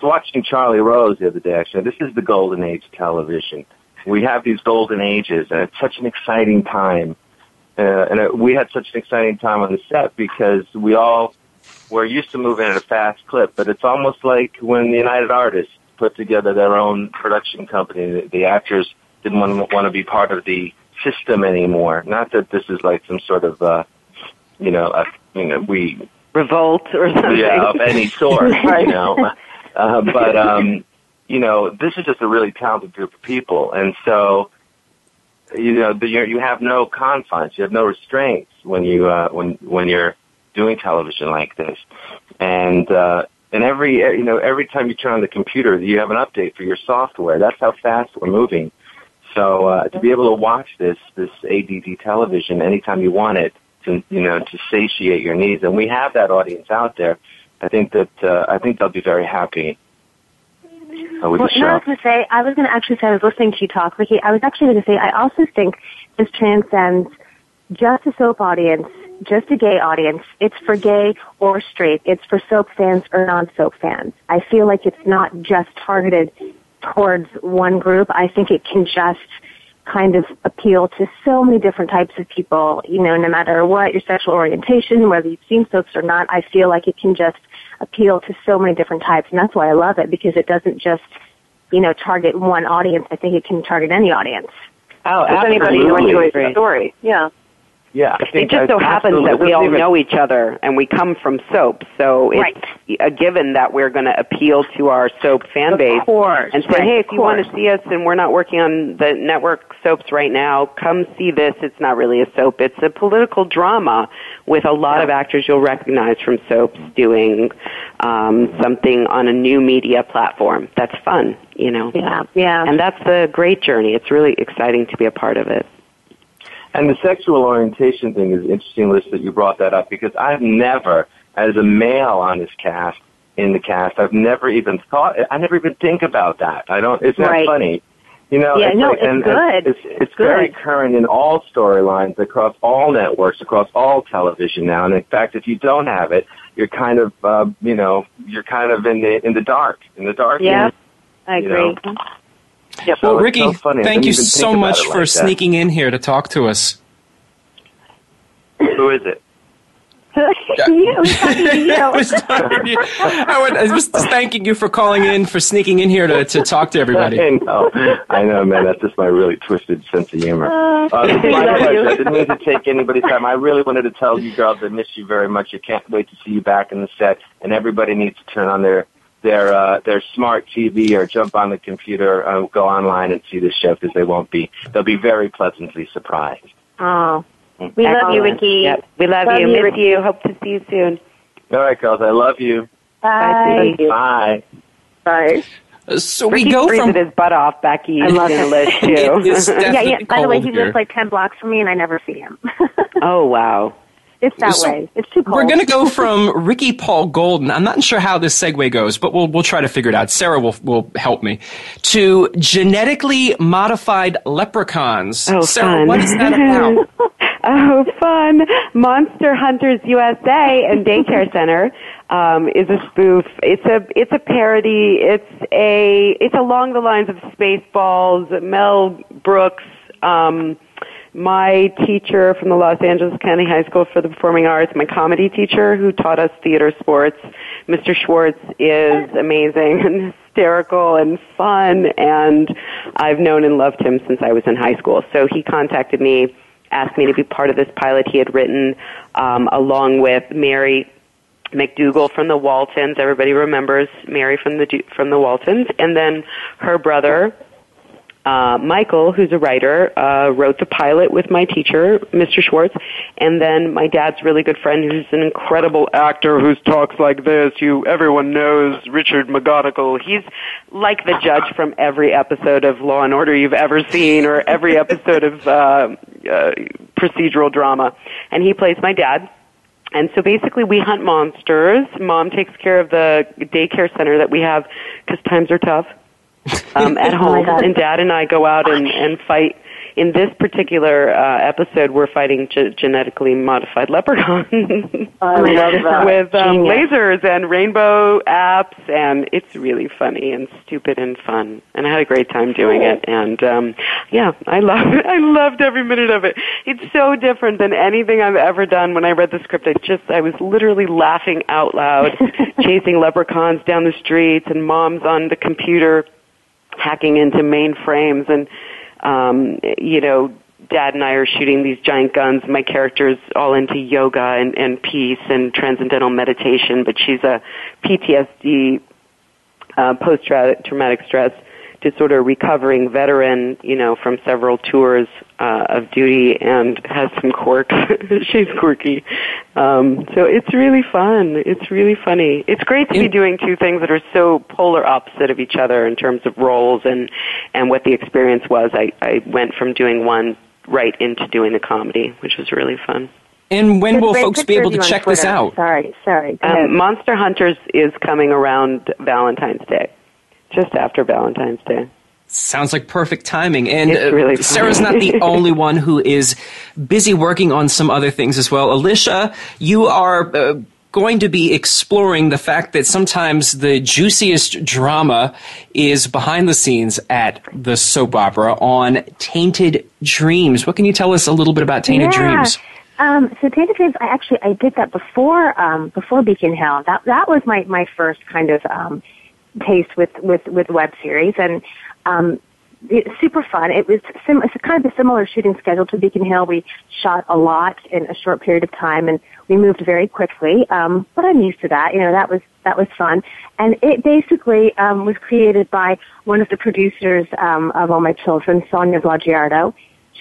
Watching Charlie Rose the other day. Actually, this is the golden age of television. We have these golden ages, and it's such an exciting time. Uh, and it, we had such an exciting time on the set because we all were used to moving at a fast clip. But it's almost like when the United Artists put together their own production company. The, the actors didn't want, want to be part of the system anymore. Not that this is like some sort of, uh, you know, a, you know, we revolt or something. yeah, of any sort, Right. you know. Uh, but um, you know, this is just a really talented group of people, and so you know, the, you have no confines, you have no restraints when you uh, when when you're doing television like this, and uh, and every you know every time you turn on the computer, you have an update for your software. That's how fast we're moving. So uh, to be able to watch this this ADD television anytime you want it, to you know to satiate your needs, and we have that audience out there. I think that uh, I think they'll be very happy uh, with well, the I was going to say, I was going to actually say, I was listening to you talk, Ricky. I was actually going to say, I also think this transcends just a soap audience, just a gay audience. It's for gay or straight. It's for soap fans or non-soap fans. I feel like it's not just targeted towards one group. I think it can just kind of appeal to so many different types of people, you know, no matter what your sexual orientation, whether you've seen soaps or not, I feel like it can just appeal to so many different types. And that's why I love it because it doesn't just, you know, target one audience. I think it can target any audience. Oh, If anybody who enjoys the story. Yeah. Yeah, I It just so I- happens that we all even- know each other and we come from soap, so it's a given that we're going to appeal to our soap fan base course, and say, right, hey, if you want to see us and we're not working on the network soaps right now, come see this. It's not really a soap; it's a political drama with a lot of actors you'll recognize from soaps doing um, something on a new media platform. That's fun, you know. Yeah, yeah. And that's the great journey. It's really exciting to be a part of it. And the sexual orientation thing is interesting, Liz, that you brought that up because I've never, as a male on this cast, in the cast, I've never even thought, I never even think about that. I don't, it's not Right. funny. You know, Yeah, it's no, like, it's and, good. and it's, it's very current in all storylines across all networks, across all television now. And in fact, if you don't have it, you're kind of, uh, you know, you're kind of in the in the dark, in the dark. Yeah, I agree. know. Well, So Ricky, so funny. Thank you so much for like that. sneaking in here to talk to us. Who is it? you, who's talking to you? I was talking to you. I, was just thanking you for calling in, for sneaking in here to, to talk to everybody. I know, I know, man. That's just my really twisted sense of humor. Uh, Uh, my pleasure. I didn't mean to take anybody's time. I really wanted to tell you girls I miss you very much. I can't wait to see you back in the set. And everybody needs to turn on their their uh, their smart TV or jump on the computer, uh, go online and see the show because they won't be. They'll be very pleasantly surprised. Oh, we love you, Excellent. Ricky. Yep. We love, Love you. you, Miss you. Hope to see you soon. All right, girls. I love you. Bye. Bye. Bye. So Ricky's we go breathing from his butt off Becky I love him. Too. Yeah, yeah. By the way, he here. lives like ten blocks from me, and I never see him. oh wow. It's that So way. It's too cold. We're going to go from Ricky Paul Golden. I'm not sure how this segue goes, but we'll we'll try to figure it out. Sarah will will help me to genetically modified leprechauns. Oh, Sarah, fun. what is that about? Oh, fun! Monster Hunters USA and Daycare Center um, is a spoof. It's a it's a parody. It's a it's along the lines of Spaceballs. Mel Brooks, um, my teacher from the Los Angeles County High School for the Performing Arts, my comedy teacher who taught us theater sports, Mr. Schwartz is amazing and hysterical and fun, and I've known and loved him since I was in high school. So he contacted me asked me to be part of this pilot he had written um, along with Mary McDougal from the Waltons. Everybody remembers Mary from the from the Waltons, and then her brother. Uh, Michael, who's a writer, uh, wrote the pilot with my teacher, Mr. Schwartz, and then my dad's really good friend, who's an incredible actor who talks like this. You, everyone knows Richard McGonagle. He's like the judge from every episode of Law and Order you've ever seen, or every episode of uh, uh, procedural drama, and he plays my dad. And so basically we hunt monsters. Mom takes care of the daycare center that we have because times are tough um, at Oh home. God. and Dad and I go out and, and fight. In this particular uh, episode, we're fighting ge- genetically modified leprechauns I love that. with um, Genius. lasers and rainbow apps, and it's really funny and stupid and fun. And I had a great time doing it. And um, yeah, I love it. I loved every minute of it. It's so different than anything I've ever done. When I read the script, I just I was literally laughing out loud, chasing leprechauns down the streets, and moms on the computer hacking into mainframes and um you know dad and I are shooting these giant guns. My character's all into yoga and and peace and transcendental meditation but she's a PTSD uh post traumatic sort of recovering veteran you know from several tours uh of duty and has some quirks. She's quirky. Um so it's really fun. It's really funny. It's great to be doing two things that are so polar opposite of each other in terms of roles and and what the experience was. I i went from doing one right into doing the comedy which was really fun. And when There's will folks be able to on check this out? Sorry, sorry. Um, monster hunters is coming around valentine's day just after valentine's day Sounds like perfect timing. And It's uh, really. Sarah's not the only one who is busy working on some other things as well. Alicia, you are uh, going to be exploring the fact that sometimes the juiciest drama is behind the scenes at the soap opera on Tainted Dreams. What can you tell us a little bit about Tainted yeah. Dreams? Um, so Tainted Dreams, I actually I did that before um, before Beacon Hill. That that was my my first kind of um, taste with with with web series, and um, it's super fun. It was sim- it's kind of a similar shooting schedule to Beacon Hill. We shot a lot in a short period of time, and we moved very quickly. Um, but I'm used to that. You know, that was that was fun, and it basically um, was created by one of the producers um, of All My Children, Sonia Blangiardo.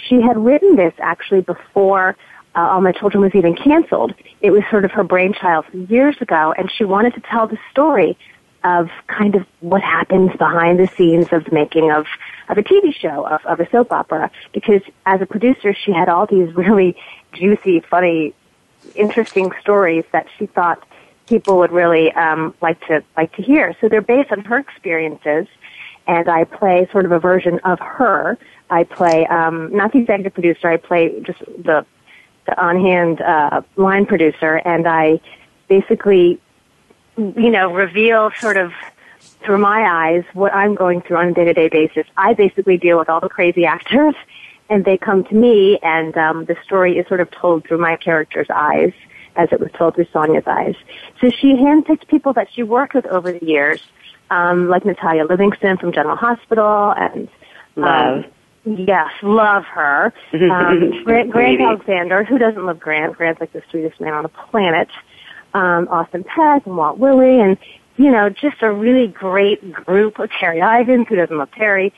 She had written this actually before uh, All My Children was even canceled. It was sort of her brainchild years ago, and she wanted to tell the story of kind of what happens behind the scenes of the making of, of a TV show, of, of a soap opera. Because as a producer, she had all these really juicy, funny, interesting stories that she thought people would really um, like to like to hear. So they're based on her experiences, and I play sort of a version of her. I play um, not the executive producer. I play just the the on hand uh, line producer, and I basically you know, reveal sort of through my eyes what I'm going through on a day to day basis. I basically deal with all the crazy actors and they come to me and um, the story is sort of told through my character's eyes as it was told through Sonia's eyes. So she handpicked people that she worked with over the years, um, like Natalia Livingston from General Hospital and Love. Um, yes, love her. Um, Grant, Grant Aleksander, who doesn't love Grant? Grant's like the sweetest man on the planet um, Austin Peck and Walt Willey, and you know, just a really great group of Terri Ivens, who doesn't love Terry.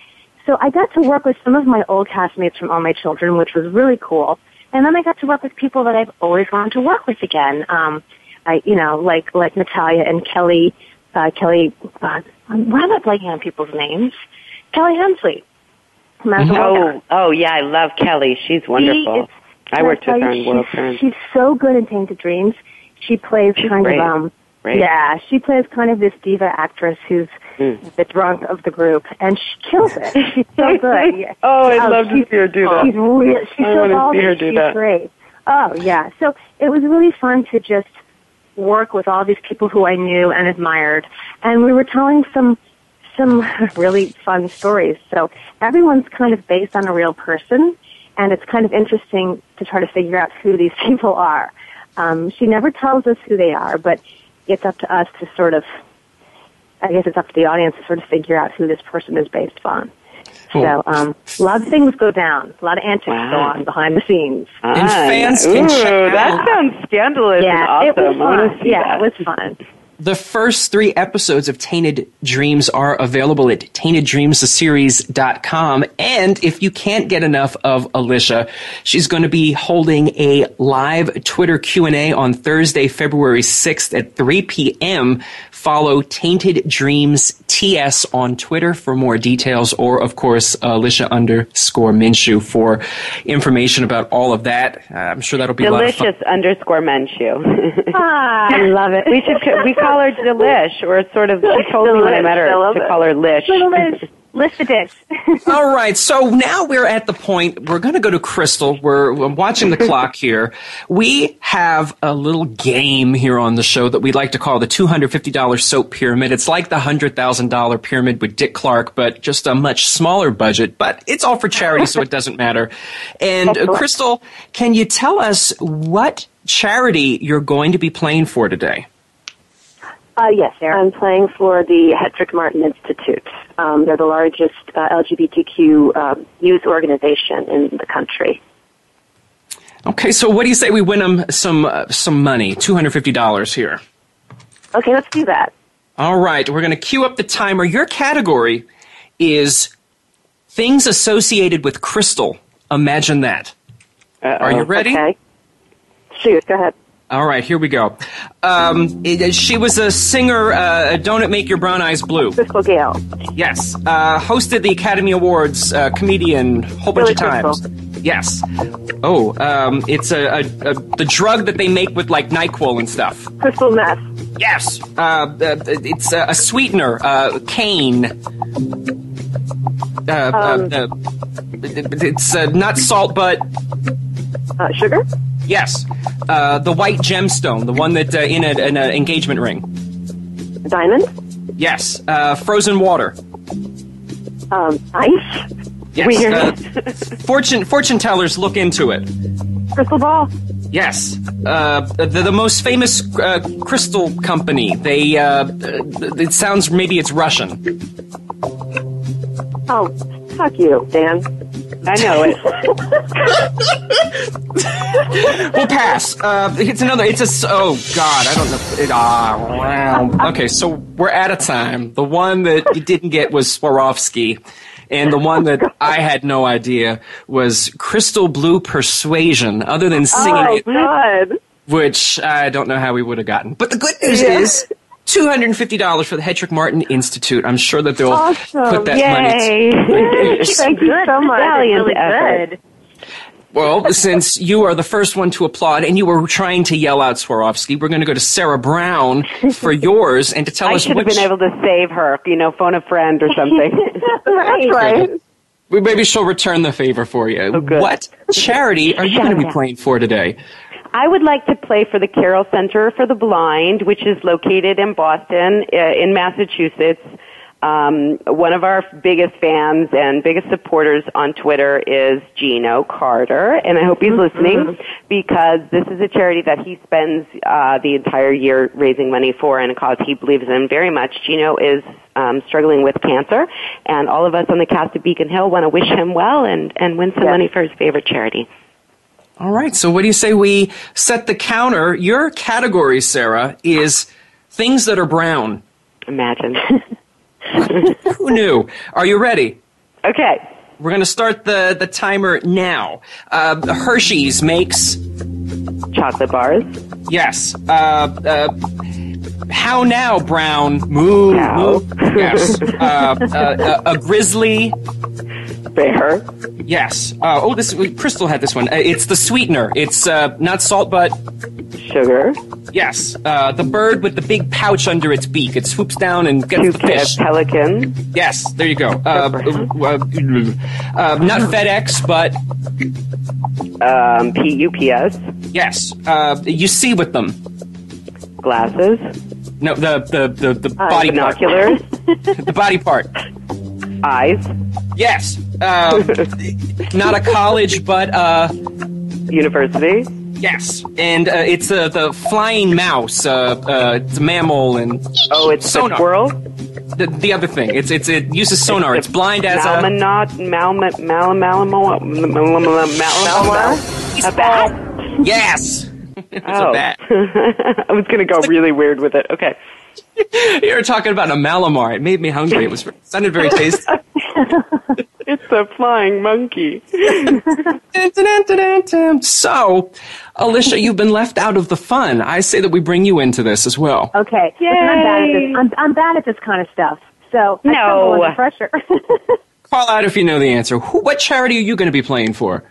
So I got to work with some of my old castmates from All My Children, which was really cool. And then I got to work with people that I've always wanted to work with again. Um, I, you know, like like Natalia and Kelly, uh, Kelly. Uh, why am I blanking on people's names? Kelley Hensley. Oh, oh yeah, I love Kelly. She's wonderful. is- I worked with her on World Turn. She's so good in Tainted Dreams. She plays She's kind great. of um Great. yeah, she plays kind of this diva actress who's Mm. the drunk of the group, and she kills it. She's so good. Yeah. Oh, I'd love to see her do that. She's real. She's I so wanna see her do she's that. great. Oh yeah. So it was really fun to just work with all these people who I knew and admired, and we were telling some some really fun stories. So everyone's kind of based on a real person, and it's kind of interesting to try to figure out who these people are. Um, she never tells us who they are, but it's up to us to sort of, I guess it's up to the audience to sort of figure out who this person is based on. So um, a lot of things go down, a lot of antics go on behind the scenes. Ah, fans ooh, check that out- sounds scandalous Yeah, and it was awesome. I fun. see Yeah, that. it was fun. The first three episodes of Tainted Dreams are available at tainteddreamstheseries.com. And if you can't get enough of Alicia, she's going to be holding a live Twitter Q&A on Thursday, February 6th at 3 p.m. Follow Tainted Dreams TS on Twitter for more details, or of course, Alicia underscore Minshew for information about all of that. Uh, I'm sure that'll be a lot of fun. Delicious underscore Minshew. Ah, I love it. We should we call her Delish, or sort of. She told me when I met Delish, I her love to call her Lish. Little Lish. List the dish. All right, so now we're at the point we're going to go to Crystal. We're, we're watching the clock here. We have a little game here on the show that we like to call the $250 soap pyramid. It's like the $100,000 pyramid with Dick Clark, but just a much smaller budget. But it's all for charity, so it doesn't matter. And uh, Crystal, can you tell us what charity you're going to be playing for today? Uh, yes, I'm playing for the Hetrick Martin Institute. Um, they're the largest uh, LGBTQ uh, youth organization in the country. Okay, so what do you say we win them some uh, some money, two hundred fifty dollars here? Okay, let's do that. All right, we're going to cue up the timer. Your category is things associated with crystal. Imagine that. Are you ready? Okay. Shoot, go ahead. All right, here we go. Um, it- she was a singer. Uh, Don't it make your brown eyes blue? Crystal Gayle. Yes. Uh, hosted the Academy Awards. Uh, comedian. Whole bunch Billy of times. Yes. Oh, um, it's a, a, a the drug that they make with like Nyquil and stuff. Crystal meth. Yes. Uh, uh, it's a, a sweetener. Uh, cane. Uh, Um, uh, uh, it's uh, not salt, but uh, sugar. Yes. Uh, the white gemstone, the one that uh, in an engagement ring. Diamond. Yes. Uh, frozen water. Um, ice. Yes. Weird. Uh, fortune fortune tellers look into it. Crystal ball. Yes. Uh, the, the most famous uh, crystal company. They. It sounds maybe it's Russian. Oh, fuck you, Dan. I know it. we'll pass. Uh, it's another. It's a. Oh God, I don't know. It, ah, wow. Okay, so we're out of time. The one that you didn't get was Swarovski, and the one that I had no idea was Crystal Blue Persuasion. Other than singing oh, it, God. which I don't know how we would have gotten. But the good news Yeah. is. Two hundred and fifty dollars for the Hetrick Martin Institute. I'm sure that they'll Awesome. put that Yay. money. Thank you so much. Valiant It's really effort. good. Well, since you are the first one to applaud and you were trying to yell out Swarovski, we're going to go to Sarah Brown for yours and to tell I us should have been able to save her. You know, phone a friend or something. That's right. Maybe she'll return the favor for you. Oh, good. What charity are you going to be playing for today? I would like to play for the Carroll Center for the Blind, which is located in Boston, uh, in Massachusetts. Um, one of our biggest fans and biggest supporters on Twitter is Gino Carter, and I hope he's listening because this is a charity that he spends uh, the entire year raising money for and a cause he believes in very much. Gino is um, struggling with cancer, and all of us on the cast of Beacon Hill want to wish him well and, and win some Yes. money for his favorite charity. All right, so what do you say we set the counter? Your category, Sarah, is things that are brown. Imagine. Who knew? Are you ready? Okay. We're going to start the, the timer now. Uh, Hershey's makes Chocolate bars. Yes. Uh, uh, how now, Brown? Moo. Cow. moo. Yes. uh, uh, a, a grizzly. Bear. Yes. Uh, oh, this Crystal had this one. Uh, it's the sweetener. It's uh, not salt, but Sugar. yes. Uh, the bird with the big pouch under its beak. It swoops down and gets the fish. Pelican. Yes. There you go. Uh, uh, uh, not FedEx, but Um, P-U-P-S. yes. Uh, you see with them. Glasses. No, the the the, the Uh, body binoculars. part. the body part. Eyes. Yes. Uh, not a college, but uh, University. yes. And uh, it's uh, the flying mouse. Uh, uh, it's a mammal and Oh, it's sonar. squirrel. The, the other thing. It's it's it uses sonar. It's, blind as a. Malmanot, Malma, Malamalamo, Malamalamo. A bat? Yes. It's Oh. a bat. I was going to go really weird with it. Okay. You were talking about a Mallomar. It made me hungry. It was it sounded very tasty. It's a flying monkey. So, Alicia, you've been left out of the fun. I say that we bring you into this as well. Okay. Listen, I'm bad at this. I'm, I'm bad at this kind of stuff. So I No. under pressure. Call out if you know the answer. Who, what charity are you going to be playing for?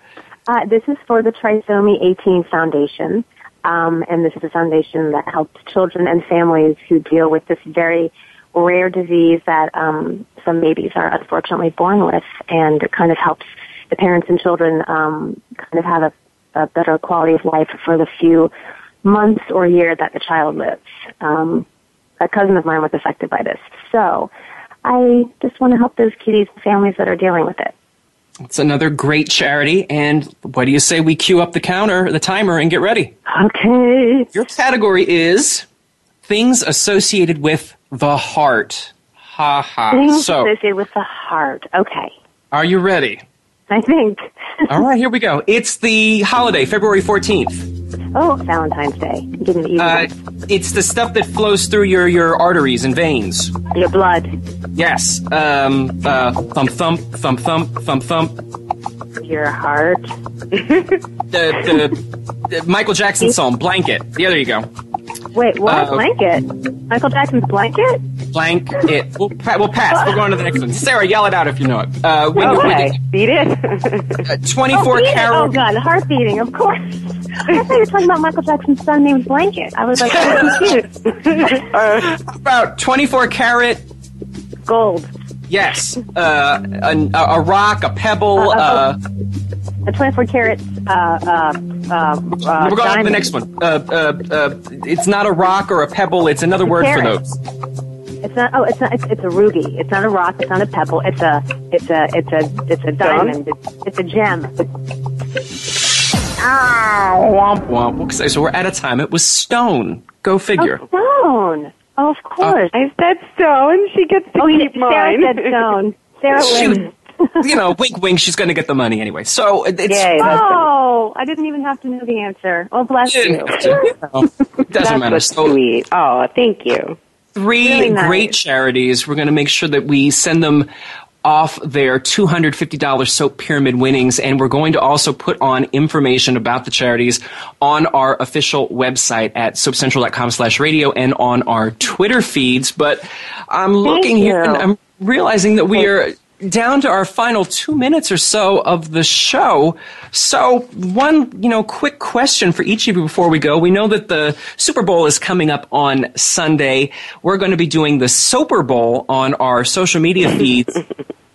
Uh, this is for the Trisomy 18 Foundation, um, and this is a foundation that helps children and families who deal with this very rare disease that um, some babies are unfortunately born with, and it kind of helps the parents and children um, kind of have a, a better quality of life for the few months or year that the child lives. Um, a cousin of mine was affected by this, so I just want to help those kiddies and families that are dealing with it. It's another great charity. And what do you say we queue up the counter, the timer, and get ready? Okay. Your category is things associated with the heart. Ha ha. Things So, associated with the heart. Okay. are you ready? I think. All right, here we go. It's the holiday, February 14th. Oh, Valentine's Day. The easy Uh, it's the stuff that flows through your, your arteries and veins. Your blood. Yes. Um, uh, thump, thump, thump, thump, thump, thump. Your heart. The, the, the Michael Jackson song, Blanket. Yeah, there you go. Wait, what? Uh, blanket? Michael Jackson's blanket? Blank it. We'll, pa- we'll pass. We'll go on to the next one. Sarah, yell it out if you know it. Uh, when you- when Okay. Beat it. uh, 24 oh, beat it. Oh, God. Heart beating, of course. I thought you were talking about Michael Jackson's son named Blanket. I was like, so confused. About 24 carat. Gold. Yes. Uh, a, a rock, a pebble. Uh, Uh, A 24 karat, uh, uh, uh, uh, we're going on to the next one. Uh, uh, uh, it's not a rock or a pebble. It's another word for Carat. those. It's not. Oh, it's not. It's, it's a ruby. It's not a rock. It's not a pebble. It's a. It's a. It's a. It's a diamond. It's, it's a gem. Ow, womp womp. Okay, so we're out of time. It was stone. Go figure. Oh, stone. Oh, of uh, course. I said so, and She gets to oh, you, keep mine. Sarah said stone. Sarah Shoot. wins. you know, wink, wink. She's going to get the money anyway. So it's Yay, that's Oh, I didn't even have to know the answer. Oh, bless You you. didn't have to. No, it doesn't That's matter. So sweet. Oh, thank you. three Really nice. great charities. We're going to make sure that we send them off their $250 soap pyramid winnings and we're going to also put on information about the charities on our official website at soapcentral.com slash radio and on our twitter feeds. But i'm looking here and i'm realizing that we are down to our final two minutes or so of the show. So, one, you know, quick question for each of you before we go. We know that the Super Bowl is coming up on Sunday. We're going to be doing the Soaper Bowl on our social media feeds.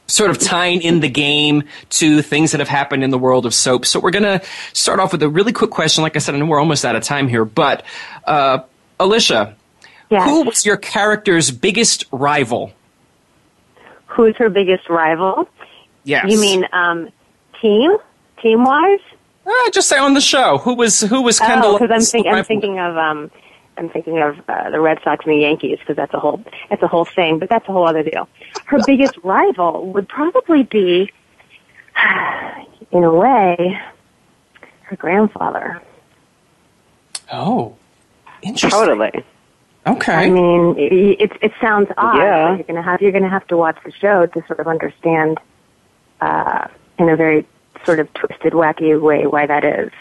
Sort of tying in the game to things that have happened in the world of soap. So we're going to start off with a really quick question. Like I said, I know we're almost out of time here, but uh, Alicia, Yes. who was your character's biggest rival? Who's her biggest rival? Yes. You mean um, team? Team wise? Uh, just say on the show. Who was who was Kendall? Oh, because I'm, think, I'm thinking of um, I'm thinking of uh, the Red Sox and the Yankees because that's a whole that's a whole thing, but that's a whole other deal. Her biggest rival would probably be, in a way, her grandfather. Oh, interesting. Totally. Okay. I mean, it, it, it sounds odd. Yeah. You're gonna have you're gonna have to watch the show to sort of understand, uh, in a very sort of twisted, wacky way, why that is.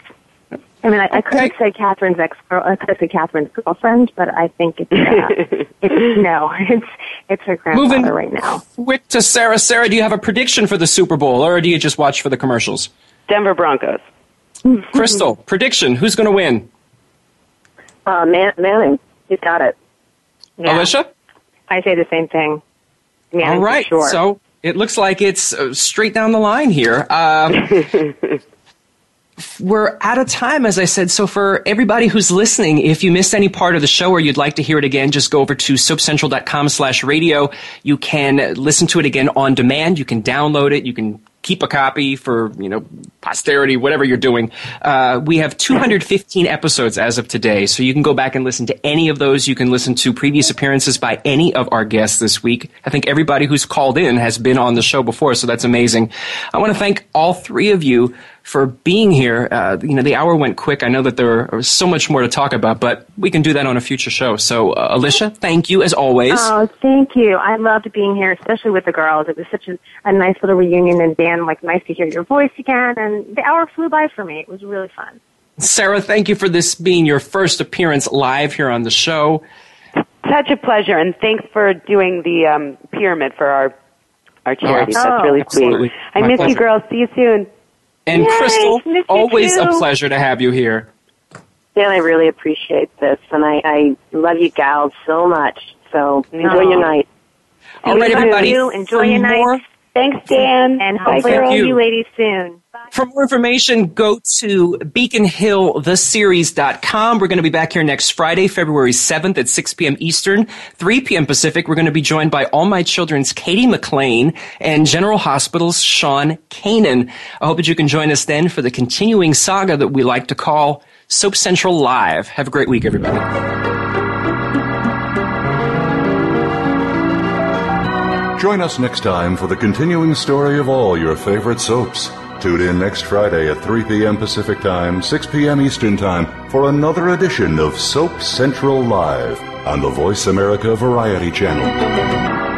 I mean, I, I couldn't say Catherine's ex girl. I could say Catherine's girlfriend, but I think it's uh, it's no, it's it's her grandfather Moving right now. quick to Sarah. Sarah, do you have a prediction for the Super Bowl, or do you just watch for the commercials? Denver Broncos. Crystal, prediction: Who's going to win? Uh, Man- Manning, he's got it. Alicia. I say the same thing. Yeah, All right. Sure. So it looks like it's uh, straight down the line here. Um, we're out of time, as I said. So for everybody who's listening, if you missed any part of the show or you'd like to hear it again, just go over to soapcentral.com slash radio. You can listen to it again on demand. You can download it. You can keep a copy for, you know, posterity, whatever you're doing. Uh, we have 215 episodes as of today, so you can go back and listen to any of those. You can listen to previous appearances by any of our guests this week. I think everybody who's called in has been on the show before, so that's amazing. I want to thank all three of you for being here. Uh, you know, the hour went quick. I know that there was so much more to talk about, but we can do that on a future show. So, uh, Alicia, thank you as always. Oh, thank you. I loved being here, especially with the girls. It was such a, a nice little reunion, and Dan, like, nice to hear your voice again. And the hour flew by for me. It was really fun. Sarah, thank you for this being your first appearance live here on the show. Such a pleasure, and thanks for doing the um, pyramid for our our charity. Oh, That's really absolutely. sweet. I My miss pleasure. you, girls. See you soon. And Yay, Crystal, miss you always a pleasure to have you here. Dan, I really appreciate this, and I, I love you gals so much. So enjoy your oh. night. All right, everybody. too. Enjoy For your night. Thanks, Dan. And Bye, hopefully thank I'll see you. you ladies soon. For more information, go to beaconhilltheseries.com. We're going to be back here next Friday, February 7th at 6 p.m. Eastern, 3 p.m. Pacific. We're going to be joined by All My Children's Katie McLean and General Hospital's Sean Kanan. I hope that you can join us then for the continuing saga that we like to call Soap Central Live. Have a great week, everybody. Join us next time for the continuing story of all your favorite soaps. Tune in next Friday at 3 p.m. Pacific Time, 6 p.m. Eastern Time for another edition of Soap Central Live on the Voice America Variety Channel.